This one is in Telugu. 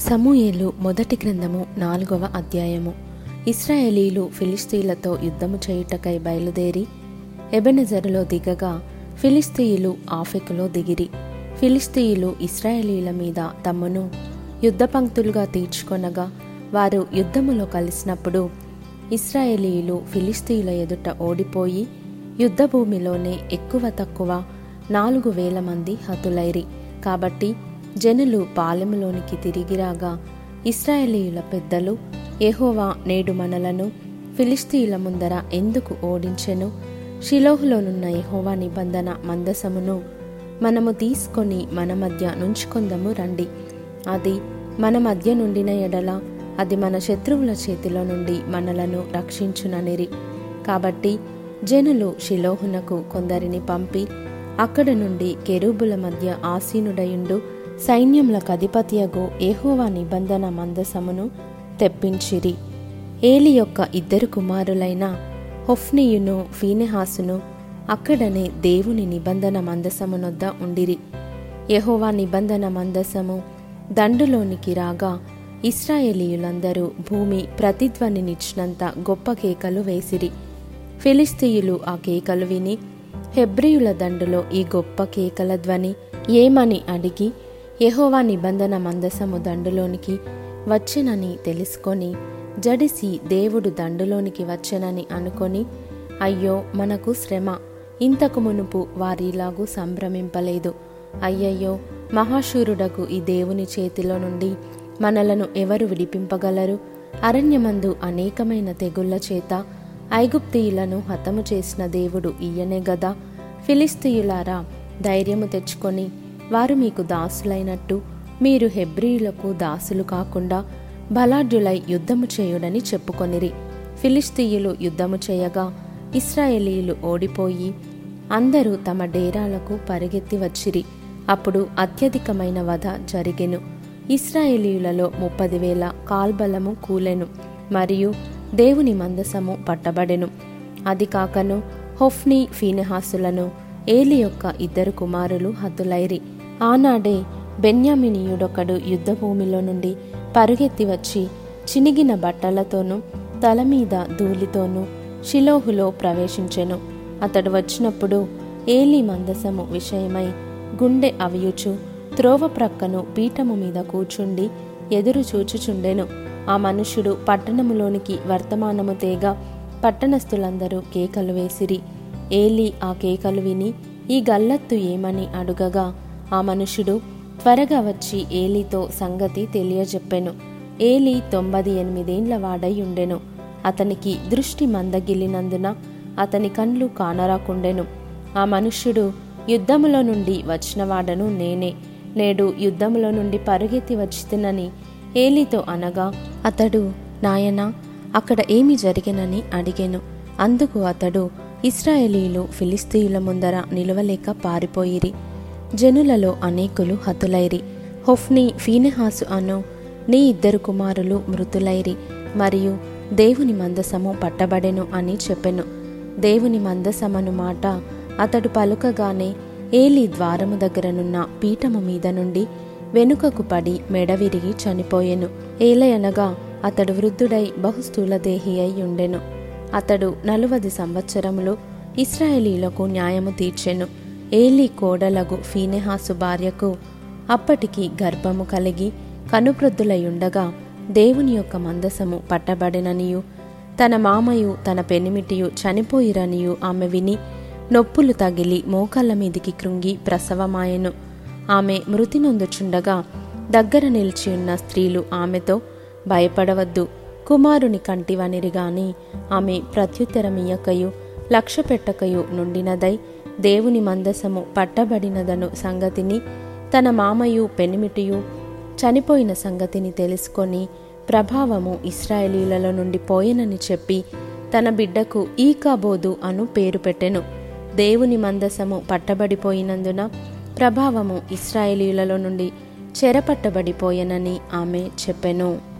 సమూయేలు మొదటి గ్రంథము నాలుగవ అధ్యాయము. ఇస్రాయేలీలు ఫిలిస్తీన్లతో యుద్ధము చేయుటకై బయలుదేరి ఎబెనెజరులో దిగగా ఫిలిస్తీయులు ఆఫెకులో దిగిరి. ఫిలిస్తీయులు ఇస్రాయేలీల మీద తమ్మును యుద్ధ పంక్తులుగా తీర్చుకొనగా వారు యుద్ధములో కలిసినప్పుడు ఇస్రాయేలీలు ఫిలిస్తీయుల ఎదుట ఓడిపోయి యుద్ధ భూమిలోనే ఎక్కువ తక్కువ నాలుగు వేల మంది హతులైరి. కాబట్టి జనులు పాలెములోనికి తిరిగిరాగా ఇస్రాయేలీయుల పెద్దలు ఎహోవా నేడు మనలను ఫిలిస్తీయుల ముందర ఎందుకు ఓడించెను? షిలోహులోనున్న ఎహోవా నిబంధన మందసమును మనము తీసుకొని మన మధ్య నుంచుకొందము రండి. అది మన మధ్య నుండిన ఎడల అది మన శత్రువుల చేతిలో నుండి మనలను రక్షించుననిరి. కాబట్టి జనులు షిలోహునకు కొందరిని పంపి అక్కడ నుండి కెరూబుల మధ్య ఆసీనుడయుండు సైన్యములకు అధిపతియగు ఏహోవా నిబంధన మందసమును తెప్పించిరి. ఏలి యొక్క ఇద్దరు కుమారులైన హొఫ్నియును ఫీనెహాసును అక్కడనే దేవుని నిబంధన మందసమునొద్ద ఉండిరి. యహోవా నిబంధన మందసము దండులోనికి రాగా ఇస్రాయేలీయులందరూ భూమి ప్రతిధ్వనినిచ్చినంత గొప్ప కేకలు వేసిరి. ఫిలిస్తీయులు ఆ కేకలు విని హెబ్రియుల దండులో ఈ గొప్ప కేకల ధ్వని ఏమని అడిగి యహోవా నిబంధన మందసము దండులోనికి వచ్చెనని తెలుసుకొని జడిసి దేవుడు దండులోనికి వచ్చెనని అనుకొని అయ్యో మనకు శ్రమ. ఇంతకు మునుపు వారిలాగూ సంభ్రమింపలేదు. అయ్యయ్యో మహాశూరుడకు ఈ దేవుని చేతిలో నుండి మనలను ఎవరు విడిపింపగలరు? అరణ్యమందు అనేకమైన తెగుళ్ళ చేత ఐగుప్తీయులను హతము చేసిన దేవుడు ఈయనే గదా. ఫిలిస్తీయులారా ధైర్యము తెచ్చుకొని వారు మీకు దాసులైనట్టు మీరు హెబ్రియులకు దాసులు కాకుండా బలాఢ్యులై యుద్ధము చేయుడని చెప్పుకొనిరి. ఫిలిస్తీయులు యుద్ధము చేయగా ఇస్రాయేలీలు ఓడిపోయి అందరూ తమ డేరాలకు పరిగెత్తి వచ్చిరి. అప్పుడు అత్యధికమైన వధ జరిగెను. ఇస్రాయేలీయులలో ముప్పది వేల కాల్బలము కూలెను మరియు దేవుని మందసము పట్టబడెను. అది కాకను హొఫ్ని ఫీనిహాసులను ఏలి యొక్క ఇద్దరు కుమారులు హతులైరి. ఆనాడే బెన్యామినీయుడొకడు యుద్ధభూమిలో నుండి పరుగెత్తి వచ్చి చినిగిన బట్టలతోనూ తల మీద ధూళితోనూ షిలోహులో ప్రవేశించెను. అతడు వచ్చినప్పుడు ఏలి మందసము విషయమై గుండె అవియుచు త్రోవ ప్రక్కను పీఠము మీద కూర్చుండి ఎదురు చూచుచుండెను. ఆ మనుషుడు పట్టణములోనికి వర్తమానము తేగా పట్టణస్థులందరూ కేకలు వేసిరి. ఏలి ఆ కేకలు విని ఈ గల్లత్తు ఏమని అడుగగా? ఆ మనుషుడు త్వరగా వచ్చి ఏలీతో సంగతి తెలియజెప్పెను. ఏలి తొంభది ఎనిమిదేండ్ల వాడై ఉండెను అతనికి దృష్టి మందగిల్లినందున అతని కండ్లు కానరాకుండెను. ఆ మనుష్యుడు యుద్ధములో నుండి వచ్చినవాడను నేనే. నేడు యుద్ధములో నుండి పరుగెత్తి వచ్చితినని? ఏలితో అనగా అతడు నాయనా అక్కడ ఏమి జరిగినని అడిగాను. అందుకు అతడు ఇస్రాయేలీలు ఫిలిస్తీయుల ముందర నిలవలేక పారిపోయిరి. జనులలో అనేకులు హతులైరి. హొఫ్ని ఫీనెహాసు అను నీ ఇద్దరు కుమారులు మృతులైరి. మరియు దేవుని మందసము పట్టబడెను అని చెప్పెను. దేవుని మందసమను మాట అతడు పలుకగానే ఏలి ద్వారము దగ్గరనున్న పీఠము మీద నుండి వెనుకకు పడి మెడవిరిగి చనిపోయెను. ఏలయనగా అతడు వృద్ధుడై బహుస్థూలదేహి అయి ఉండెను. అతడు నలువది సంవత్సరములు ఇస్రాయేలీలకు న్యాయము తీర్చెను. ఏలి కోడలగు ఫీనెహాసు భార్యకు అప్పటికి గర్భము కలిగి కనుప్రొద్దులయుండగా దేవుని యొక్క మందసము పట్టబడిననియు. తన మామయు తన పెనిమిటియు చనిపోయిరనియు ఆమె విని నొప్పులు తగిలి మోకాళ్ళ మీదికి కృంగి ప్రసవమాయెను. ఆమె మృతి నొందుచుండగా దగ్గర నిలిచి ఉన్న స్త్రీలు ఆమెతో భయపడవద్దు. కుమారుని కంటివనిరిగాని ఆమె ప్రత్యుత్తరమియకయు లక్ష్య పెట్టకయు నుండినదై దేవుని మందసము పట్టబడినదను సంగతిని తన మామయు పెనిమిటియు చనిపోయిన సంగతిని తెలుసుకొని ప్రభావము ఇస్రాయేలీలలో నుండి పోయెనని చెప్పి తన బిడ్డకు ఈకాబోదు అను పేరు పెట్టెను. దేవుని మందసము పట్టబడిపోయినందున ప్రభావము ఇస్రాయేలీలలో నుండి చెరపట్టబడిపోయెనని ఆమె చెప్పెను.